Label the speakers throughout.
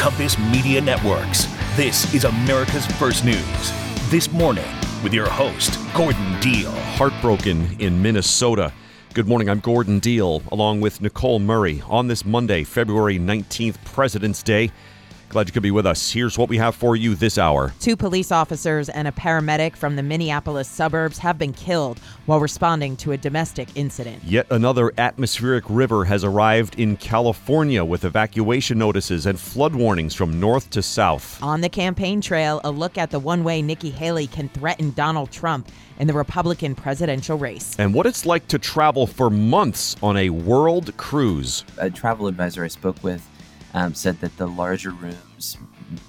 Speaker 1: Compass Media Networks. This is America's First News. This morning, with your host, Gordon Deal.
Speaker 2: Heartbroken in Minnesota. Good morning, I'm Gordon Deal, along with Nicole Murray, on this Monday, February 19th, President's Day. Glad you could be with us. Here's what we have for you this hour.
Speaker 3: Two police officers and a paramedic from the Minneapolis suburbs have been killed while responding to a domestic incident.
Speaker 2: Yet another atmospheric river has arrived in California with evacuation notices and flood warnings from north to south.
Speaker 3: On the campaign trail, a look at the one way Nikki Haley can threaten Donald Trump in the Republican presidential race.
Speaker 2: And what it's like to travel for months on a world cruise.
Speaker 4: A travel advisor I spoke with um, said that the larger rooms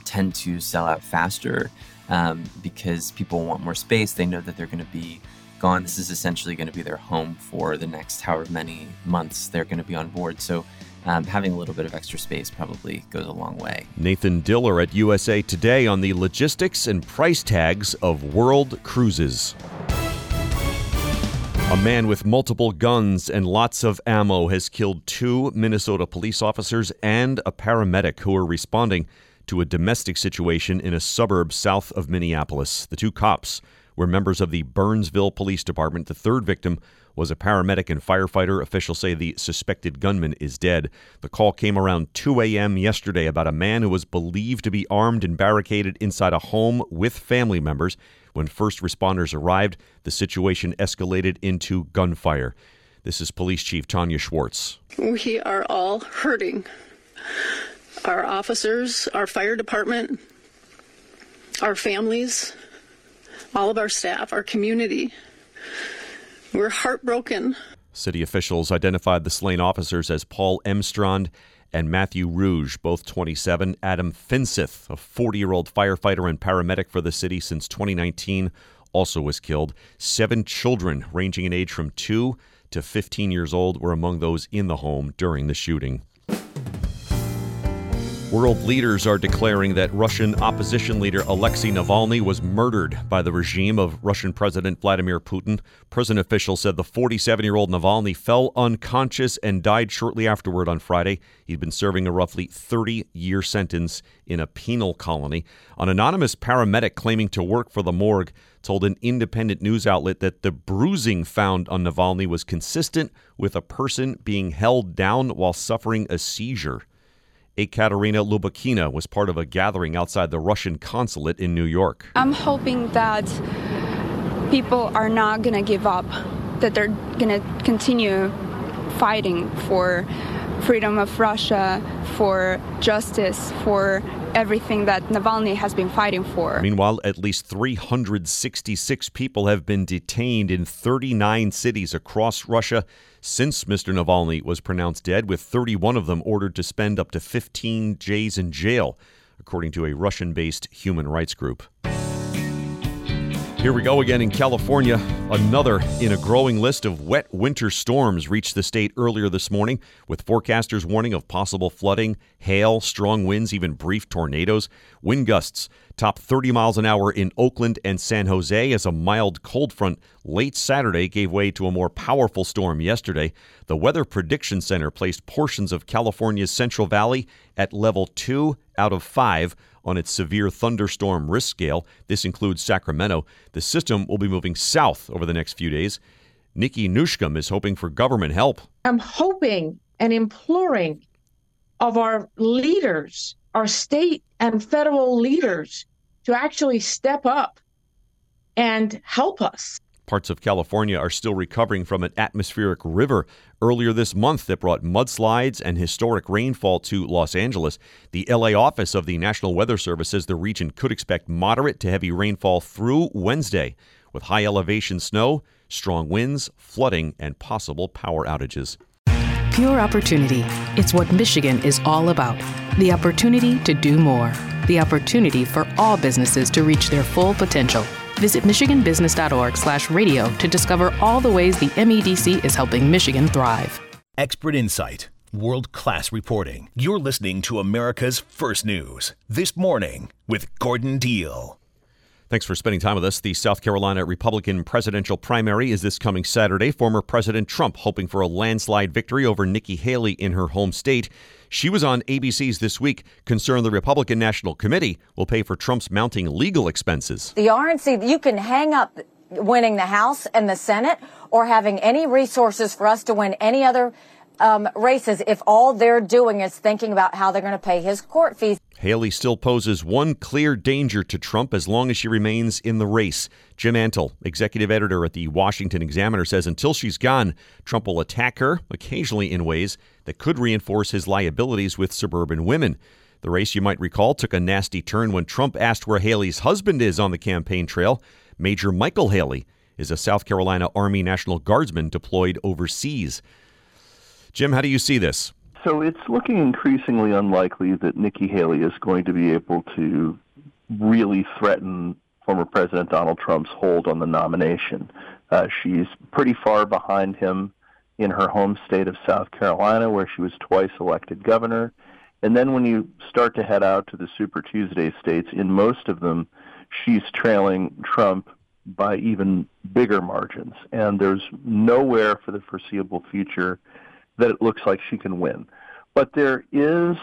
Speaker 4: tend to sell out faster um, because people want more space. They know that they're going to be gone. This is essentially going to be their home for the next however many months they're going to be on board. So um, having a little bit of extra space probably goes a long way.
Speaker 2: Nathan Diller at USA Today on the logistics and price tags of world cruises. A man with multiple guns and lots of ammo has killed two Minnesota police officers and a paramedic who were responding to a domestic situation in a suburb south of Minneapolis. The two cops were members of the Burnsville Police Department. The third victim was a paramedic and firefighter. Officials say the suspected gunman is dead. The call came around 2 a.m. yesterday about a man who was believed to be armed and barricaded inside a home with family members. When first responders arrived, the situation escalated into gunfire. This is Police Chief Tanya Schwartz.
Speaker 5: We are all hurting. Our officers, our fire department, our families, all of our staff, our community. We're heartbroken.
Speaker 2: City officials identified the slain officers as Paul Elmstrand and Matthew Ruge, both 27. Adam Finseth, a 40 year old firefighter and paramedic for the city since 2019, also was killed. Seven children, ranging in age from 2 to 15 years old, were among those in the home during the shooting. World leaders are declaring that Russian opposition leader Alexei Navalny was murdered by the regime of Russian President Vladimir Putin. Prison officials said the 47 year old Navalny fell unconscious and died shortly afterward on Friday. He'd been serving a roughly 30 year sentence in a penal colony. An anonymous paramedic claiming to work for the morgue told an independent news outlet that the bruising found on Navalny was consistent with a person being held down while suffering a seizure. Ekaterina Lubakina was part of a gathering outside the Russian consulate in New York.
Speaker 6: I'm hoping that people are not going to give up, that they're going to continue fighting for freedom of Russia, for justice, for everything that Navalny has been fighting for.
Speaker 2: Meanwhile, at least 366 people have been detained in 39 cities across Russia since Mr. Navalny was pronounced dead, with 31 of them ordered to spend up to 15 days in jail, according to a Russian based human rights group. Here we go again in California. Another in a growing list of wet winter storms reached the state earlier this morning, with forecasters warning of possible flooding, hail, strong winds, even brief tornadoes. Wind gusts top 30 miles an hour in Oakland and San Jose as a mild cold front late Saturday gave way to a more powerful storm yesterday. The Weather Prediction Center placed portions of California's Central Valley at level 2 out of 5 on its severe thunderstorm risk scale. This includes Sacramento. The system will be moving south over the next few days. Nikki Newsham is hoping for government help.
Speaker 7: I'm hoping and imploring of our leaders, our state and federal leaders, to actually step up and help us.
Speaker 2: Parts of California are still recovering from an atmospheric river earlier this month that brought mudslides and historic rainfall to Los Angeles. The LA office of the National Weather Service says the region could expect moderate to heavy rainfall through Wednesday, with high elevation snow, strong winds, flooding, and possible power outages.
Speaker 8: Pure opportunity. It's what Michigan is all about. The opportunity to do more. The opportunity for all businesses to reach their full potential. Visit michiganbusiness.org/radio to discover all the ways the MEDC is helping Michigan thrive.
Speaker 1: Expert insight, world-class reporting. You're listening to America's First News. This morning with Gordon Deal.
Speaker 2: Thanks for spending time with us. The South Carolina Republican presidential primary is this coming Saturday. Former President Trump hoping for a landslide victory over Nikki Haley in her home state. She was on ABC's This Week, concerned the Republican National Committee will pay for Trump's mounting legal expenses.
Speaker 9: The RNC, you can hang up winning the House and the Senate or having any resources for us to win any other um, races if all they're doing is thinking about how they're going to pay his court fees.
Speaker 2: Haley still poses one clear danger to Trump as long as she remains in the race. Jim Antle, executive editor at the Washington Examiner, says until she's gone, Trump will attack her, occasionally in ways that could reinforce his liabilities with suburban women. The race, you might recall, took a nasty turn when Trump asked where Haley's husband is on the campaign trail. Major Michael Haley is a South Carolina Army National Guardsman deployed overseas. Jim, how do you see this?
Speaker 10: So it's looking increasingly unlikely that Nikki Haley is going to be able to really threaten former President Donald Trump's hold on the nomination. Uh, she's pretty far behind him in her home state of South Carolina, where she was twice elected governor. And then when you start to head out to the Super Tuesday states, in most of them, she's trailing Trump by even bigger margins. And there's nowhere for the foreseeable future that it looks like she can win. But there is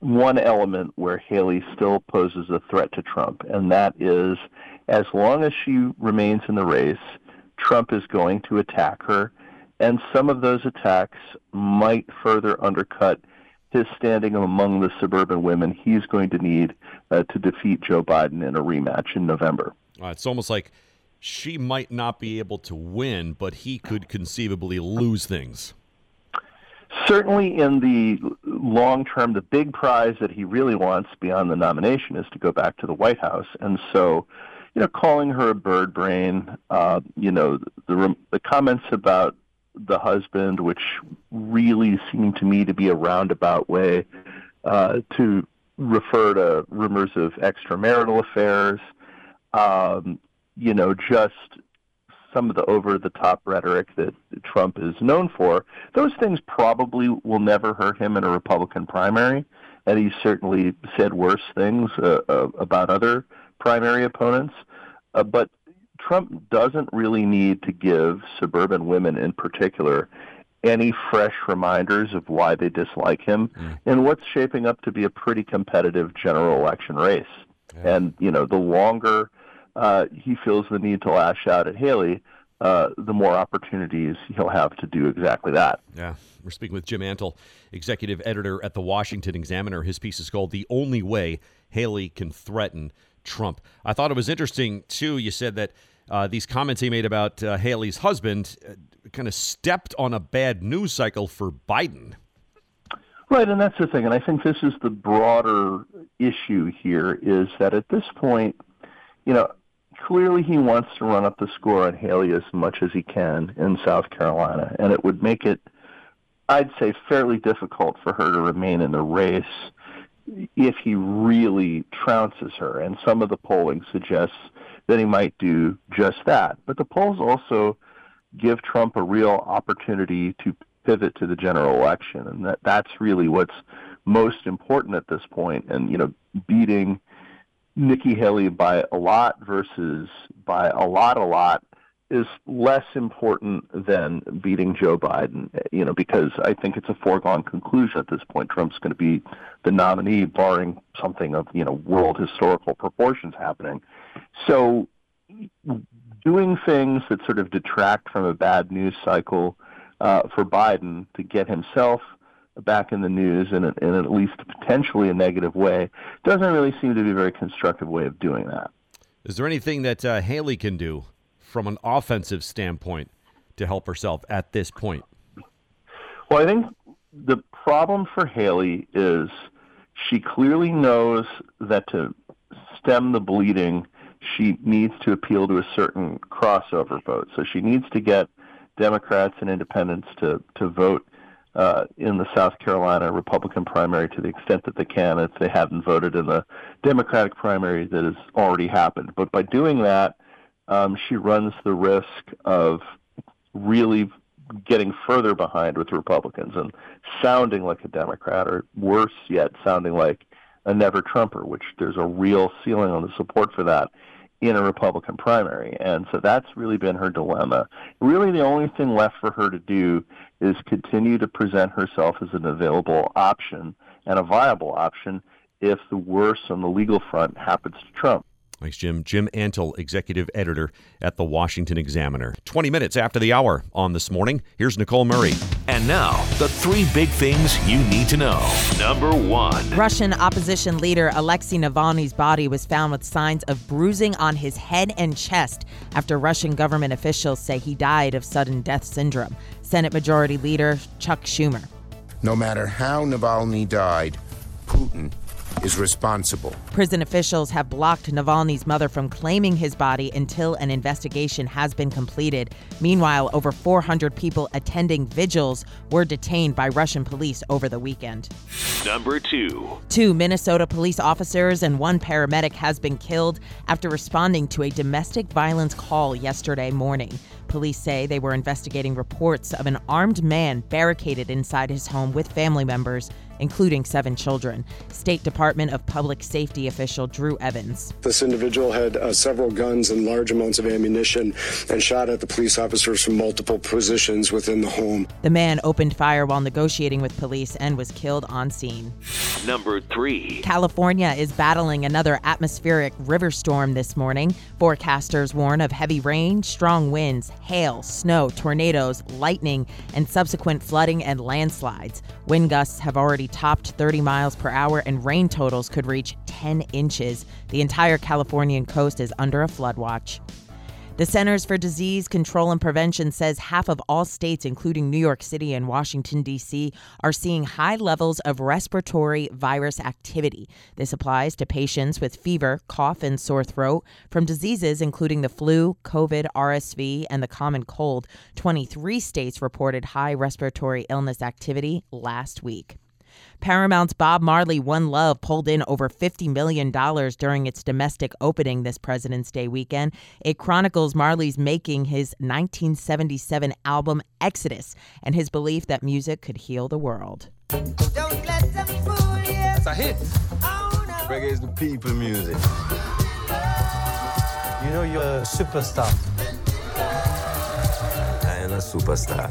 Speaker 10: one element where Haley still poses a threat to Trump, and that is as long as she remains in the race, Trump is going to attack her, and some of those attacks might further undercut his standing among the suburban women he's going to need uh, to defeat Joe Biden in a rematch in November.
Speaker 2: Uh, it's almost like she might not be able to win, but he could conceivably lose things
Speaker 10: certainly in the long term, the big prize that he really wants beyond the nomination is to go back to the White House. And so, you know, calling her a bird brain, uh, you know, the, the comments about the husband, which really seemed to me to be a roundabout way uh, to refer to rumors of extramarital affairs, um, you know, just some of the over the top rhetoric that Trump is known for, those things probably will never hurt him in a Republican primary. And he's certainly said worse things uh, uh, about other primary opponents. Uh, but Trump doesn't really need to give suburban women in particular any fresh reminders of why they dislike him mm. in what's shaping up to be a pretty competitive general election race. Yeah. And, you know, the longer uh, he feels the need to lash out at Haley, uh, the more opportunities he'll have to do exactly that.
Speaker 2: Yeah. We're speaking with Jim Antle, executive editor at the Washington Examiner. His piece is called The Only Way Haley Can Threaten Trump. I thought it was interesting, too. You said that uh, these comments he made about uh, Haley's husband uh, kind of stepped on a bad news cycle for Biden.
Speaker 10: Right, and that's the thing. And I think this is the broader issue here is that at this point, you know, clearly he wants to run up the score on Haley as much as he can in South Carolina, and it would make it, I'd say, fairly difficult for her to remain in the race if he really trounces her. And some of the polling suggests that he might do just that. But the polls also give Trump a real opportunity to pivot to the general election, and that that's really what's most important at this point. And you know, beating Nikki Haley by a lot versus by a lot, a lot is less important than beating Joe Biden, you know, because I think it's a foregone conclusion at this point. Trump's going to be the nominee, barring something of, you know, world historical proportions happening. So doing things that sort of detract from a bad news cycle uh, for Biden to get himself – back in the news in, a, in at least potentially a negative way doesn't really seem to be a very constructive way of doing that.
Speaker 2: Is there anything that uh, Haley can do from an offensive standpoint to help herself at this point?
Speaker 10: Well, I think the problem for Haley is she clearly knows that to stem the bleeding, she needs to appeal to a certain crossover vote. So she needs to get Democrats and independents to, to vote uh, in the South Carolina Republican primary to the extent that they can if they haven't voted in the Democratic primary that has already happened. But by doing that, um, she runs the risk of really getting further behind with Republicans and sounding like a Democrat, or worse yet, sounding like a never Trumper, which there's a real ceiling on the support for that in a Republican primary. And so that's really been her dilemma. Really, the only thing left for her to do is continue to present herself as an available option and a viable option if the worst on the legal front happens to Trump.
Speaker 2: Thanks, Jim. Jim Antle, executive editor at the Washington Examiner. 20 minutes after the hour on this morning, here's Nicole Murray.
Speaker 1: And now, the three big things you need to know. Number one
Speaker 3: Russian opposition leader Alexei Navalny's body was found with signs of bruising on his head and chest after Russian government officials say he died of sudden death syndrome. Senate Majority Leader Chuck Schumer.
Speaker 11: No matter how Navalny died, Putin is responsible.
Speaker 3: Prison officials have blocked Navalny's mother from claiming his body until an investigation has been completed. Meanwhile, over 400 people attending vigils were detained by Russian police over the weekend.
Speaker 1: Number two.
Speaker 3: Two Minnesota police officers and one paramedic has been killed after responding to a domestic violence call yesterday morning. Police say they were investigating reports of an armed man barricaded inside his home with family members including seven children. State Department of Public Safety official Drew Evans.
Speaker 12: This individual had uh, several guns and large amounts of ammunition and shot at the police officers from multiple positions within the home.
Speaker 3: The man opened fire while negotiating with police and was killed on scene.
Speaker 1: Number three.
Speaker 3: California is battling another atmospheric river storm this morning. Forecasters warn of heavy rain, strong winds, hail, snow, tornadoes, lightning, and subsequent flooding and landslides. Wind gusts have already topped 30 miles per hour, and rain totals could reach 10 inches. The entire Californian coast is under a flood watch. The Centers for Disease Control and Prevention says half of all states, including New York City and Washington, D.C., are seeing high levels of respiratory virus activity. This applies to patients with fever, cough, and sore throat from diseases including the flu, COVID, RSV, and the common cold. 23 states reported high respiratory illness activity last week. Paramount's Bob Marley One Love pulled in over $50 million during its domestic opening this President's Day weekend. It chronicles Marley's making his 1977 album Exodus and his belief that music could heal the world.
Speaker 13: That's a hit. Reggae is the people music.
Speaker 14: You know you're a superstar.
Speaker 13: I am a superstar.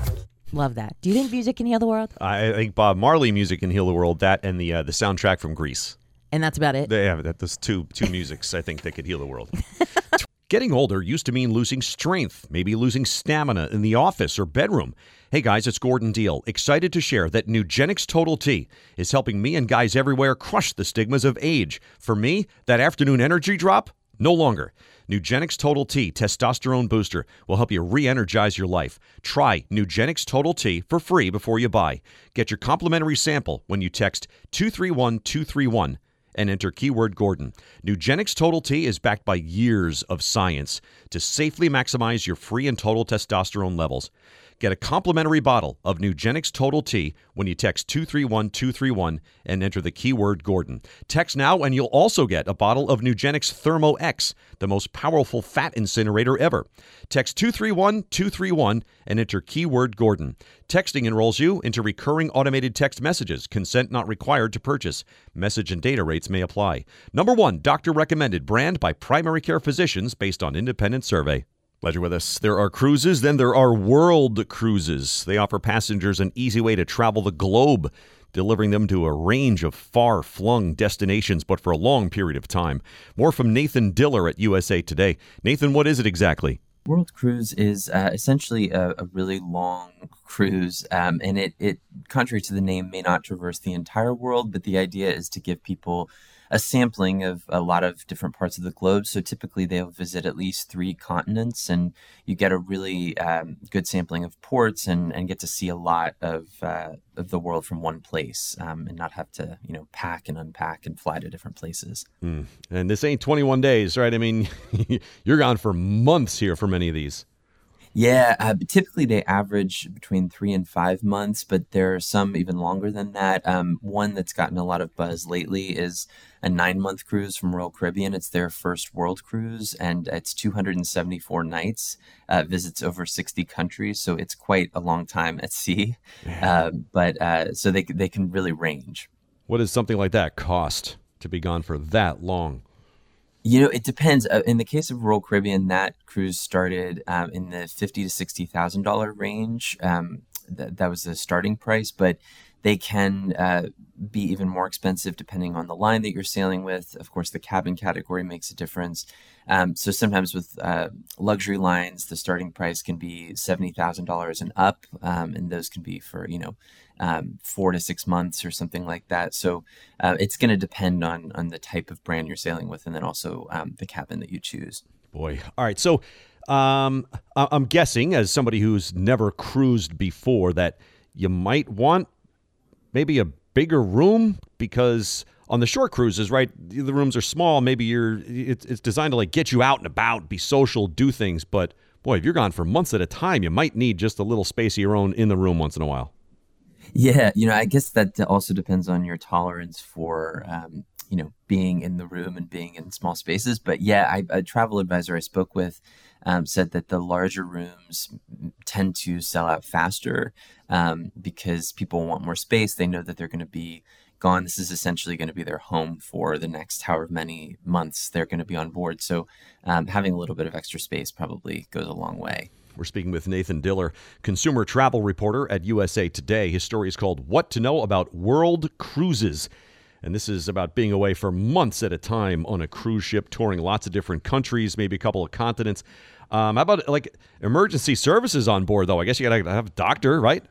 Speaker 3: Love that. Do you think music can heal the world?
Speaker 2: I think Bob Marley music can heal the world. That and the uh, the soundtrack from Grease.
Speaker 3: And that's about it.
Speaker 2: Yeah, that those two two musics I think that could heal the world. Getting older used to mean losing strength, maybe losing stamina in the office or bedroom. Hey guys, it's Gordon Deal. Excited to share that Nugenix Total T is helping me and guys everywhere crush the stigmas of age. For me, that afternoon energy drop, no longer. Nugenix Total T Testosterone Booster will help you re energize your life. Try Nugenix Total T for free before you buy. Get your complimentary sample when you text 231 231 and enter keyword Gordon. Nugenix Total T is backed by years of science to safely maximize your free and total testosterone levels. Get a complimentary bottle of Nugenix Total T when you text 231231 and enter the keyword Gordon. Text now and you'll also get a bottle of Nugenix Thermo X, the most powerful fat incinerator ever. Text 231231 and enter keyword Gordon. Texting enrolls you into recurring automated text messages. Consent not required to purchase. Message and data rates may apply. Number 1, doctor recommended brand by primary care physicians based on independent survey. You're with us. There are cruises, then there are world cruises. They offer passengers an easy way to travel the globe, delivering them to a range of far flung destinations, but for a long period of time. More from Nathan Diller at USA Today. Nathan, what is it exactly?
Speaker 4: World Cruise is uh, essentially a, a, really long cruise, um, and it, it, contrary to the name, may not traverse the entire world, but the idea is to give people a sampling of a lot of different parts of the globe. So typically they'll visit at least three continents, and you get a really um, good sampling of ports and, and get to see a lot of uh, of the world from one place, um, and not have to you know pack and unpack and fly to different places.
Speaker 2: Mm. And this ain't 21 days, right? I mean, you're gone for months here for many of these.
Speaker 4: Yeah, uh, typically they average between three and five months, but there are some even longer than that. Um, one that's gotten a lot of buzz lately is a nine month cruise from Royal Caribbean. It's their first world cruise, and it's 274 nights, uh, visits over 60 countries. So it's quite a long time at sea. Uh, but uh, so they, they can really range.
Speaker 2: What does something like that cost? to be gone for that long?
Speaker 4: You know, it depends. Uh, in the case of Royal Caribbean, that cruise started um, in the fifty to sixty thousand dollar range. Um, th- that was the starting price, but they can uh, be even more expensive depending on the line that you're sailing with. Of course, the cabin category makes a difference. Um, so sometimes with uh, luxury lines, the starting price can be seventy thousand dollars and up, um, and those can be for you know um, four to six months or something like that. So uh, it's going to depend on on the type of brand you're sailing with, and then also um, the cabin that you choose.
Speaker 2: Boy, all right. So um, I'm guessing, as somebody who's never cruised before, that you might want maybe a bigger room because on the short cruises, right, the rooms are small. Maybe you're it's, it's designed to like get you out and about, be social, do things. But boy, if you're gone for months at a time, you might need just a little space of your own in the room once in a while.
Speaker 4: Yeah, you know, I guess that also depends on your tolerance for, um, you know, being in the room and being in small spaces. But yeah, I, a travel advisor I spoke with um, said that the larger rooms tend to sell out faster um, because people want more space. They know that they're going to be gone. This is essentially going to be their home for the next however many months they're going to be on board. So um, having a little bit of extra space probably goes a long way.
Speaker 2: We're speaking with Nathan Diller, consumer travel reporter at USA Today. His story is called What to Know About World Cruises. And this is about being away for months at a time on a cruise ship, touring lots of different countries, maybe a couple of continents. Um, how about like emergency services on board, though? I guess you got to have a doctor, right?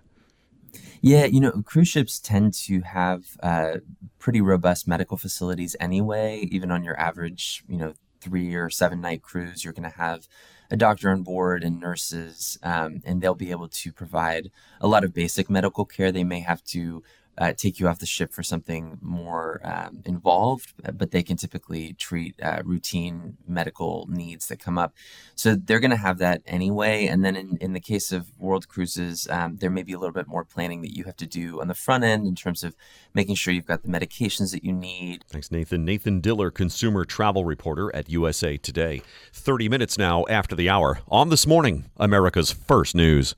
Speaker 4: Yeah, you know, cruise ships tend to have uh, pretty robust medical facilities anyway. Even on your average, you know, three or seven night cruise, you're going to have a doctor on board and nurses, um, and they'll be able to provide a lot of basic medical care. They may have to uh, take you off the ship for something more um, involved, but they can typically treat uh, routine medical needs that come up. So they're going to have that anyway. And then in, in the case of world cruises, um, there may be a little bit more planning that you have to do on the front end in terms of making sure you've got the medications that you need.
Speaker 2: Thanks, Nathan. Nathan Diller, consumer travel reporter at USA Today. 30 minutes now after the hour. On this morning, America's first news.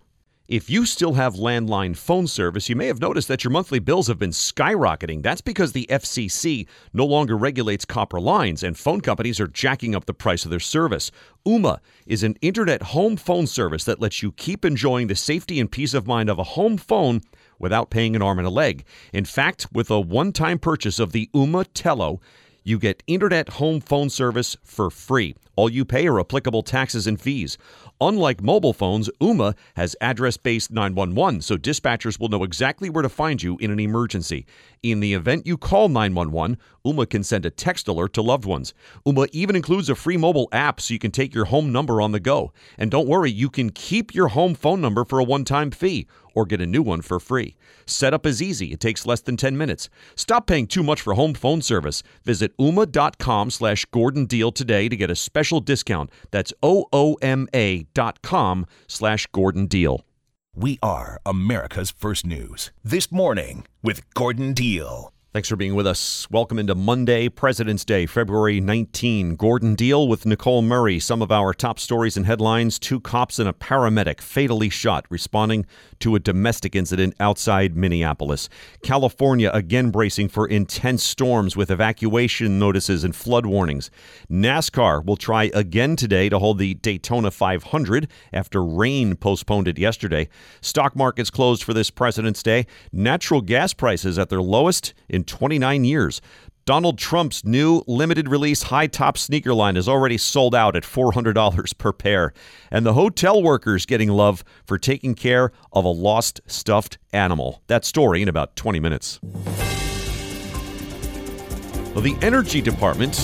Speaker 2: If you still have landline phone service, you may have noticed that your monthly bills have been skyrocketing. That's because the FCC no longer regulates copper lines, and phone companies are jacking up the price of their service. Ooma is an internet home phone service that lets you keep enjoying the safety and peace of mind of a home phone without paying an arm and a leg. In fact, with a one time purchase of the Ooma Telo, you get internet home phone service for free. All you pay are applicable taxes and fees. Unlike mobile phones, Ooma has address based 911, so dispatchers will know exactly where to find you in an emergency. In the event you call 911, Ooma can send a text alert to loved ones. Ooma even includes a free mobile app so you can take your home number on the go. And don't worry, you can keep your home phone number for a one time fee or get a new one for free. Setup is easy. It takes less than 10 minutes. Stop paying too much for home phone service. Visit ooma.com slash Gordon Deal today to get a special discount. That's O-O-M-A dot com slash Gordon Deal.
Speaker 1: We are America's First News. This morning with Gordon Deal.
Speaker 2: Thanks for being with us. Welcome into Monday, President's Day, February 19. Gordon Deal with Nicole Murray. Some of our top stories and headlines two cops and a paramedic fatally shot responding to a domestic incident outside Minneapolis. California again bracing for intense storms with evacuation notices and flood warnings. NASCAR will try again today to hold the Daytona 500 after rain postponed it yesterday. Stock markets closed for this President's Day. Natural gas prices at their lowest in 29 years. Donald Trump's new limited release high top sneaker line is already sold out at $400 per pair. And the hotel workers getting love for taking care of a lost stuffed animal. That story in about 20 minutes. Well, the Energy Department,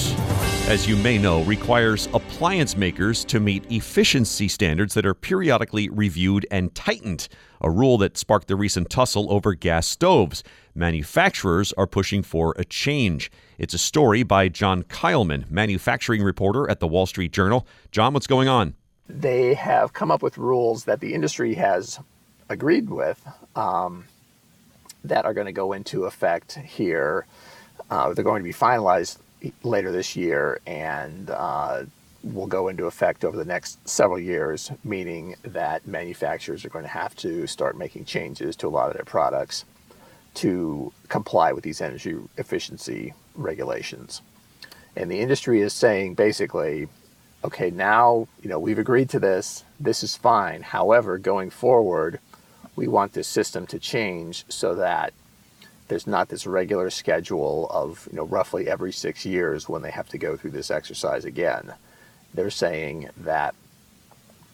Speaker 2: as you may know, requires appliance makers to meet efficiency standards that are periodically reviewed and tightened, a rule that sparked the recent tussle over gas stoves. Manufacturers are pushing for a change. It's a story by John Keilman, manufacturing reporter at the Wall Street Journal. John, what's going on?
Speaker 15: They have come up with rules that the industry has agreed with um, that are going to go into effect here uh, they're going to be finalized later this year and uh, will go into effect over the next several years, meaning that manufacturers are going to have to start making changes to a lot of their products to comply with these energy efficiency regulations. And the industry is saying basically, okay, now, you know, we've agreed to this. This is fine. However, going forward, we want this system to change so that there's not this regular schedule of, you know, roughly every 6 years when they have to go through this exercise again. They're saying that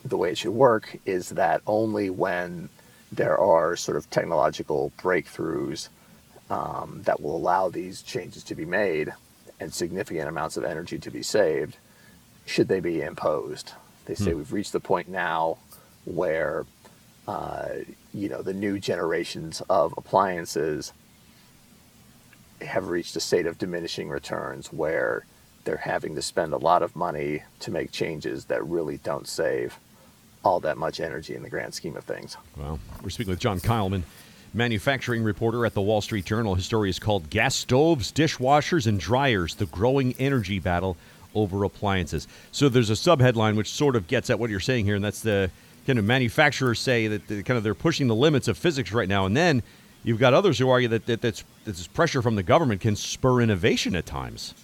Speaker 15: the way it should work is that only when there are sort of technological breakthroughs um, that will allow these changes to be made and significant amounts of energy to be saved, should they be imposed. They say hmm. we've reached the point now where, uh, you know, the new generations of appliances have reached a state of diminishing returns where they're having to spend a lot of money to make changes that really don't save all that much energy in the grand scheme of things.
Speaker 2: Well, we're speaking with John Keilman, manufacturing reporter at the Wall Street Journal. His story is called Gas Stoves, Dishwashers, and Dryers The Growing Energy Battle Over Appliances. So there's a subheadline which sort of gets at what you're saying here, and that's the kind of manufacturers say that the, kind of they're pushing the limits of physics right now. And then you've got others who argue that, that that's, this pressure from the government can spur innovation at times.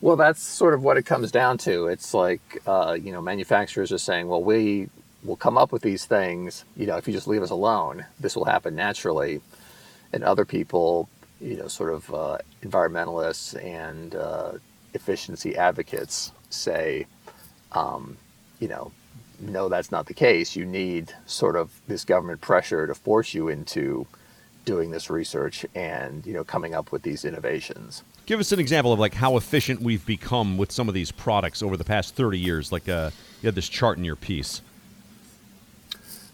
Speaker 15: Well, that's sort of what it comes down to. It's like, uh, you know, manufacturers are saying, well, we will come up with these things, you know, if you just leave us alone, this will happen naturally. And other people, you know, sort of uh, environmentalists and uh, efficiency advocates say, um, you know, no, that's not the case. You need sort of this government pressure to force you into doing this research and you know coming up with these innovations.
Speaker 2: Give us an example of like how efficient we've become with some of these products over the past 30 years. Like uh, you had this chart in your piece.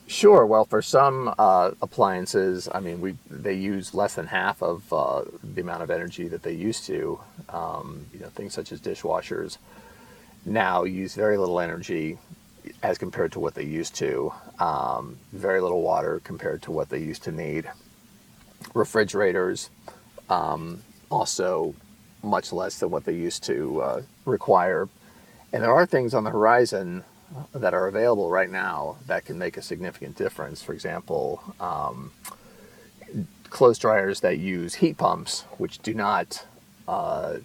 Speaker 15: Sure. Well, for some uh, appliances, I mean, we they use less than half of uh, the amount of energy that they used to. Um, you know, things such as dishwashers now use very little energy as compared to what they used to. Um, very little water compared to what they used to need refrigerators, um, also much less than what they used to uh, require. And there are things on the horizon that are available right now that can make a significant difference. For example, um, clothes dryers that use heat pumps, which do not uh,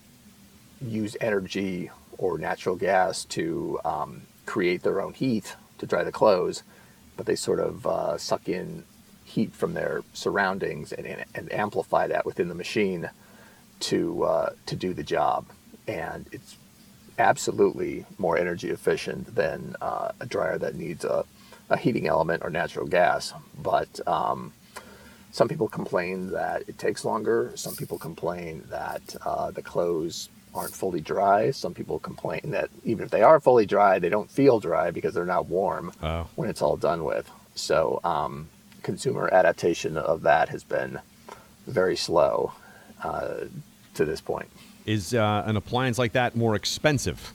Speaker 15: use energy or natural gas to um, create their own heat to dry the clothes, but they sort of uh, suck in heat from their surroundings and, and amplify that within the machine to uh, to do the job. And it's absolutely more energy efficient than uh, a dryer that needs a, a, heating element or natural gas. But um, some people complain that it takes longer. Some people complain that uh, the clothes aren't fully dry. Some people complain that even if they are fully dry, they don't feel dry because they're not warm oh. when it's all done with. So um, consumer adaptation of that has been very slow uh, to this point.
Speaker 2: Is uh, an appliance like that more expensive?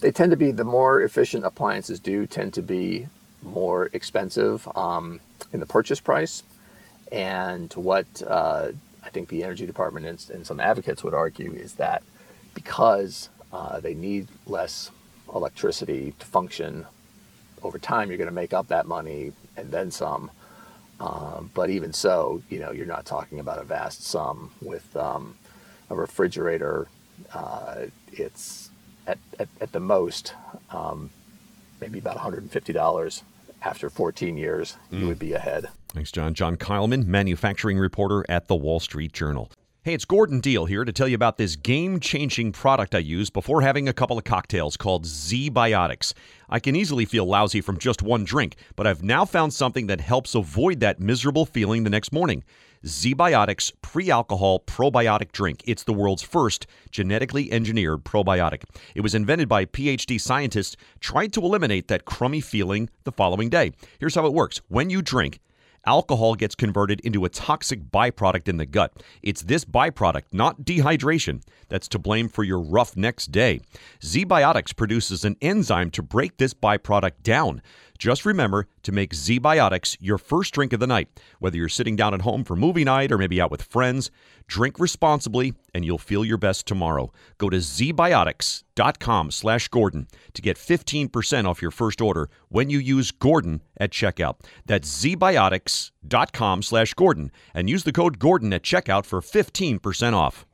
Speaker 15: They tend to be the more efficient appliances do tend to be more expensive um, in the purchase price. And what uh, I think the energy department and, and, some advocates would argue is that because uh, they need less electricity to function over time, you're going to make up that money and then some. Um, but even so, you know, you're not talking about a vast sum with um, a refrigerator. Uh, it's at, at, at, the most um, maybe about $150 after 14 years. Mm. You would be ahead.
Speaker 2: Thanks, John. John Keilman, manufacturing reporter at the Wall Street Journal. Hey, it's Gordon Deal here to tell you about this game changing product I use before having a couple of cocktails called ZBiotics. I can easily feel lousy from just one drink, but I've now found something that helps avoid that miserable feeling the next morning. ZBiotics pre alcohol probiotic drink. It's the world's first genetically engineered probiotic. It was invented by PhD scientists trying to eliminate that crummy feeling the following day. Here's how it works when you drink, alcohol gets converted into a toxic byproduct in the gut. It's this byproduct, not dehydration, that's to blame for your rough next day. ZBiotics produces an enzyme to break this byproduct down. Just remember to make ZBiotics your first drink of the night. Whether you're sitting down at home for movie night or maybe out with friends, drink responsibly and you'll feel your best tomorrow. Go to zbiotics.com slash Gordon to get 15% off your first order when you use Gordon at checkout. That's zbiotics.com slash Gordon and use the code Gordon at checkout for 15% off.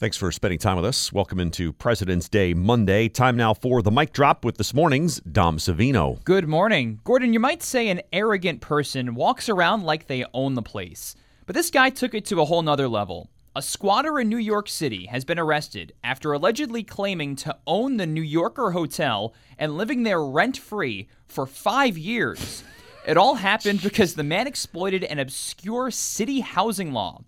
Speaker 2: Thanks for spending time with us. Welcome into President's Day Monday. Time now for the mic drop with this morning's Dom Savino.
Speaker 16: Good morning. Gordon, you might say an arrogant person walks around like they own the place. But this guy took it to a whole nother level. A squatter in New York City has been arrested after allegedly claiming to own the New Yorker Hotel and living there rent free for five years. It all happened because the man exploited an obscure city housing law.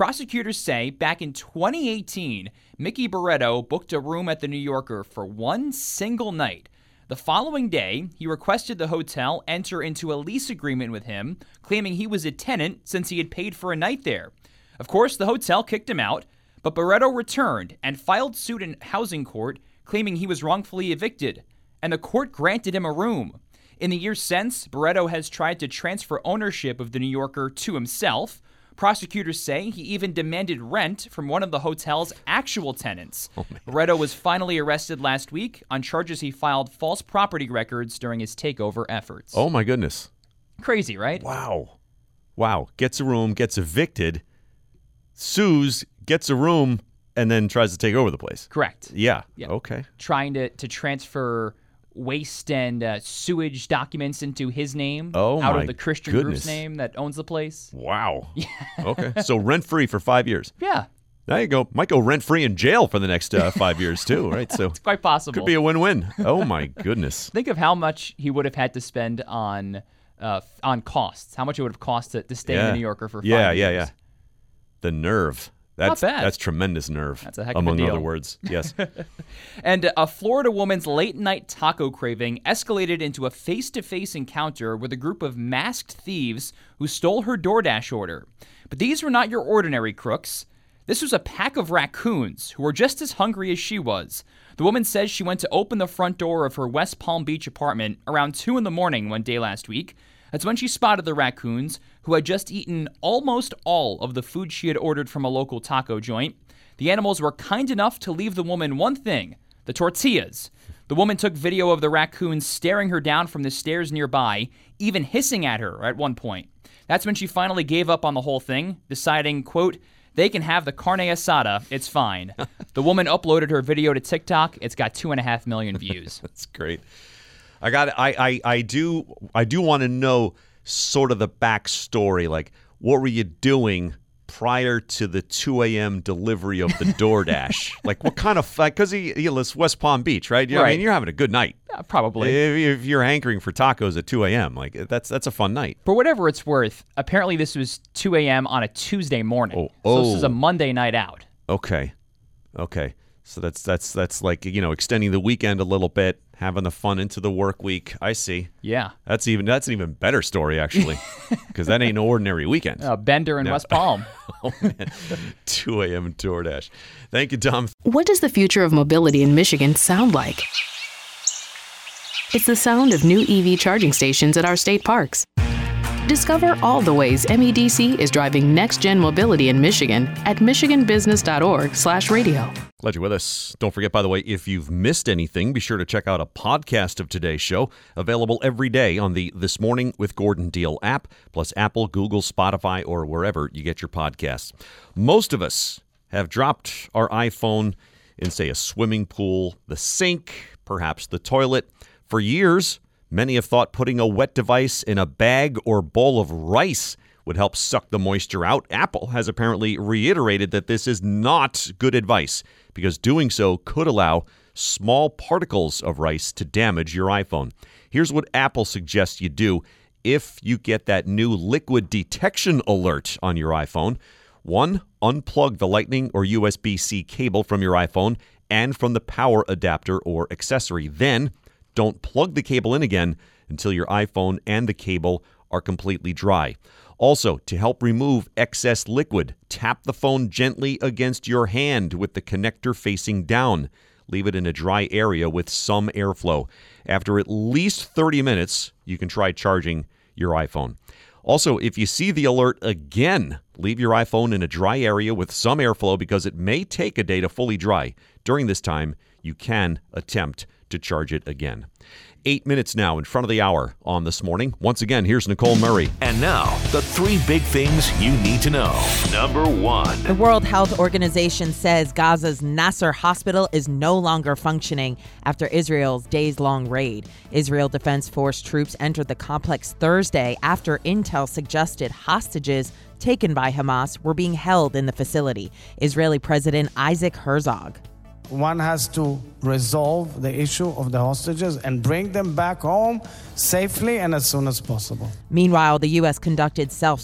Speaker 16: Prosecutors say back in 2018, Mickey Barreto booked a room at the New Yorker for one single night. The following day, he requested the hotel enter into a lease agreement with him, claiming he was a tenant since he had paid for a night there. Of course, the hotel kicked him out, but Barreto returned and filed suit in housing court, claiming he was wrongfully evicted, and the court granted him a room. In the years since, Barreto has tried to transfer ownership of the New Yorker to himself. Prosecutors say he even demanded rent from one of the hotel's actual tenants. Oh, Barreto was finally arrested last week on charges he filed false property records during his takeover efforts.
Speaker 2: Oh, my goodness.
Speaker 16: Crazy, right?
Speaker 2: Wow. Wow. Gets a room, gets evicted, sues, gets a room, and then tries to take over the place.
Speaker 16: Correct.
Speaker 2: Yeah.
Speaker 16: Yeah.
Speaker 2: Okay.
Speaker 16: Trying to, to transfer waste and uh, sewage documents into his name
Speaker 2: Oh,
Speaker 16: out of the Christian
Speaker 2: goodness.
Speaker 16: group's name that owns the place.
Speaker 2: Wow. okay. So rent free for five years.
Speaker 16: Yeah.
Speaker 2: There you go. Might go rent free in jail for the next uh, five years too, right? So
Speaker 16: It's quite possible.
Speaker 2: could be a win-win. Oh my goodness.
Speaker 16: Think of how much he would have had to spend on uh, on costs. How much it would have cost to, to stay in the New Yorker for five
Speaker 2: yeah,
Speaker 16: years.
Speaker 2: Yeah, yeah, yeah. The nerve. That's
Speaker 16: bad.
Speaker 2: that's tremendous nerve.
Speaker 16: That's a heck of a
Speaker 2: among
Speaker 16: deal.
Speaker 2: other words. Yes.
Speaker 16: And a Florida woman's late night taco craving escalated into a face to face encounter with a group of masked thieves who stole her DoorDash order. But these were not your ordinary crooks. This was a pack of raccoons who were just as hungry as she was. The woman says she went to open the front door of her West Palm Beach apartment around 2 in the morning one day last week. That's when she spotted the raccoons, who had just eaten almost all of the food she had ordered from a local taco joint. The animals were kind enough to leave the woman one thing the tortillas. The woman took video of the raccoons staring her down from the stairs nearby, even hissing at her at one point. That's when she finally gave up on the whole thing, deciding, quote, they can have the carne asada, it's fine. the woman uploaded her video to TikTok. It's got two and a half million views.
Speaker 2: That's great. I got. I. I. I do. I do want to know sort of the backstory. Like, what were you doing prior to the 2 a.m. delivery of the DoorDash? like, what kind of? Because he, he lives West Palm Beach, right? I
Speaker 16: Right.
Speaker 2: mean, you're having a good night.
Speaker 16: Uh, probably.
Speaker 2: If, if you're hankering for tacos at 2 a.m., like that's that's a fun night.
Speaker 16: For whatever it's worth, apparently this was 2 a.m. on a Tuesday morning.
Speaker 2: Oh,
Speaker 16: So this is
Speaker 2: oh.
Speaker 16: a Monday night out.
Speaker 2: Okay. Okay. So that's that's that's like you know extending the weekend a little bit, having the fun into the work week. I see.
Speaker 16: Yeah.
Speaker 2: That's even that's an even better story actually, because that ain't no ordinary weekend.
Speaker 16: Uh, Bender in
Speaker 2: No.
Speaker 16: West Palm.
Speaker 2: oh man, 2 a.m. DoorDash. Thank you, Tom.
Speaker 8: What does the future of mobility in Michigan sound like? It's the sound of new EV charging stations at our state parks. Discover all the ways MEDC is driving next-gen mobility in Michigan at michiganbusiness.org/radio.
Speaker 2: Glad you're with us. Don't forget, by the way, if you've missed anything, be sure to check out a podcast of today's show, available every day on the This Morning with Gordon Deal app, plus Apple, Google, Spotify, or wherever you get your podcasts. Most of us have dropped our iPhone in, say, a swimming pool, the sink, perhaps the toilet. For years, many have thought putting a wet device in a bag or bowl of rice would help suck the moisture out. Apple has apparently reiterated that this is not good advice because doing so could allow small particles of rice to damage your iPhone. Here's what Apple suggests you do if you get that new liquid detection alert on your iPhone. One, unplug the Lightning or USB C cable from your iPhone and from the power adapter or accessory. Then, don't plug the cable in again until your iPhone and the cable are completely dry. Also, to help remove excess liquid, tap the phone gently against your hand with the connector facing down. leave it in a dry area with some airflow. After at least 30 minutes, you can try charging your iPhone. Also, if you see the alert again, leave your iPhone in a dry area with some airflow because it may take a day to fully dry. During this time, you can attempt to charge it again. Eight minutes now in front of the hour on this morning. Once again, here's Nicole Murray.
Speaker 1: And now, the three big things you need to know. Number one
Speaker 3: The World Health Organization says Gaza's Nasser hospital is no longer functioning after Israel's days long raid. Israel Defense Force troops entered the complex Thursday after intel suggested hostages taken by Hamas were being held in the facility. Israeli President Isaac Herzog.
Speaker 14: One has to resolve the issue of the hostages and bring them back home safely and as soon as possible.
Speaker 3: Meanwhile, the U.S. conducted self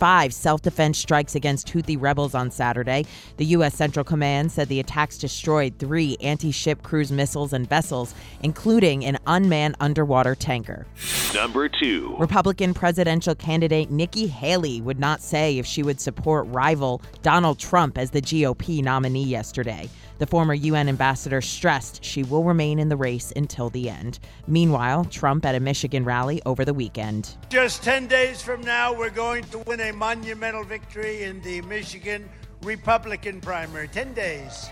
Speaker 3: five self defense strikes against Houthi rebels on Saturday. The U.S. Central Command said the attacks destroyed three anti ship cruise missiles and vessels, including an unmanned underwater tanker.
Speaker 1: Number two
Speaker 3: Republican presidential candidate Nikki Haley would not say if she would support rival Donald Trump as the GOP nominee yesterday. The former UN ambassador stressed she will remain in the race until the end. Meanwhile, Trump at a Michigan rally over the weekend.
Speaker 17: Just 10 days from now, we're going to win a monumental victory in the Michigan Republican primary. 10 days.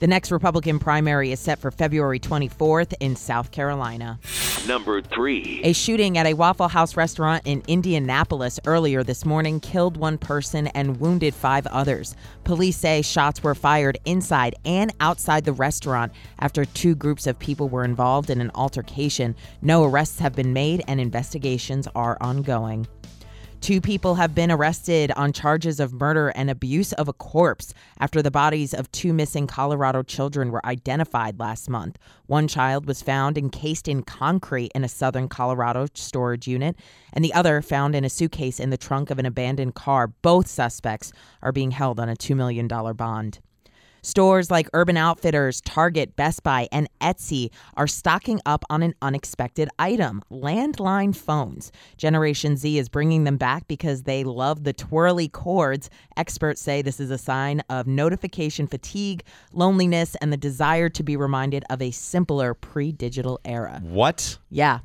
Speaker 3: The next Republican primary is set for February 24th in South Carolina.
Speaker 1: Number three.
Speaker 3: A shooting at a Waffle House restaurant in Indianapolis earlier this morning killed one person and wounded five others. Police say shots were fired inside and outside the restaurant after two groups of people were involved in an altercation. No arrests have been made and investigations are ongoing. Two people have been arrested on charges of murder and abuse of a corpse after the bodies of two missing Colorado children were identified last month. One child was found encased in concrete in a southern Colorado storage unit, and the other found in a suitcase in the trunk of an abandoned car. Both suspects are being held on a $2 million bond. Stores like Urban Outfitters, Target, Best Buy, and Etsy are stocking up on an unexpected item landline phones. Generation Z is bringing them back because they love the twirly cords. Experts say this is a sign of notification fatigue, loneliness, and the desire to be reminded of a simpler pre digital era.
Speaker 2: What?
Speaker 3: Yeah.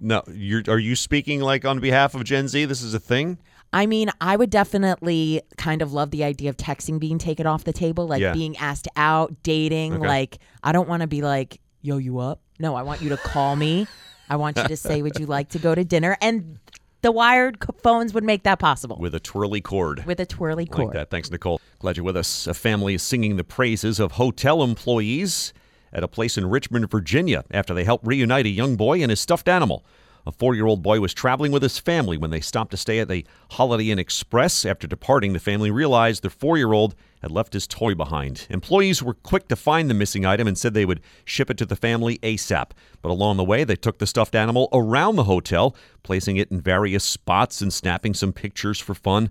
Speaker 2: No, you're, are you speaking like on behalf of Gen Z? This is a thing?
Speaker 3: I mean, I would definitely kind of love the idea of texting being taken off the table, like
Speaker 2: Yeah.
Speaker 3: being asked out, dating.
Speaker 2: Okay.
Speaker 3: Like, I don't want to be like, yo, you up? No, I want you to call me. I want you to say, would you like to go to dinner? And the wired c- phones would make that possible
Speaker 2: With a twirly cord.
Speaker 3: with a twirly cord.
Speaker 2: Like that. Thanks, Nicole. Glad you're with us. A family is singing the praises of hotel employees at a place in Richmond, Virginia, after they helped reunite a young boy and his stuffed animal. A four year old boy was traveling with his family when they stopped to stay at the Holiday Inn Express. After departing, the family realized their four year old had left his toy behind. Employees were quick to find the missing item and said they would ship it to the family ASAP. But along the way, they took the stuffed animal around the hotel, placing it in various spots and snapping some pictures for fun.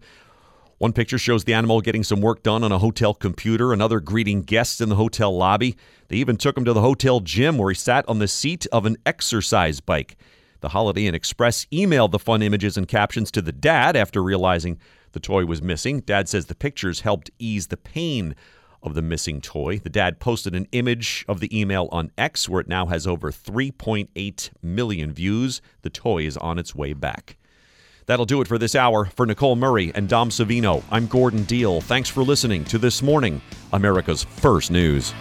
Speaker 2: One picture shows the animal getting some work done on a hotel computer, another greeting guests in the hotel lobby. They even took him to the hotel gym where he sat on the seat of an exercise bike. The Holiday Inn Express emailed the fun images and captions to the dad after realizing the toy was missing. Dad says the pictures helped ease the pain of the missing toy. The dad posted an image of the email on X where it now has over 3.8 million views. The toy is on its way back. That'll do it for this hour. For Nicole Murray and Dom Savino, I'm Gordon Deal. Thanks for listening to This Morning, America's First News.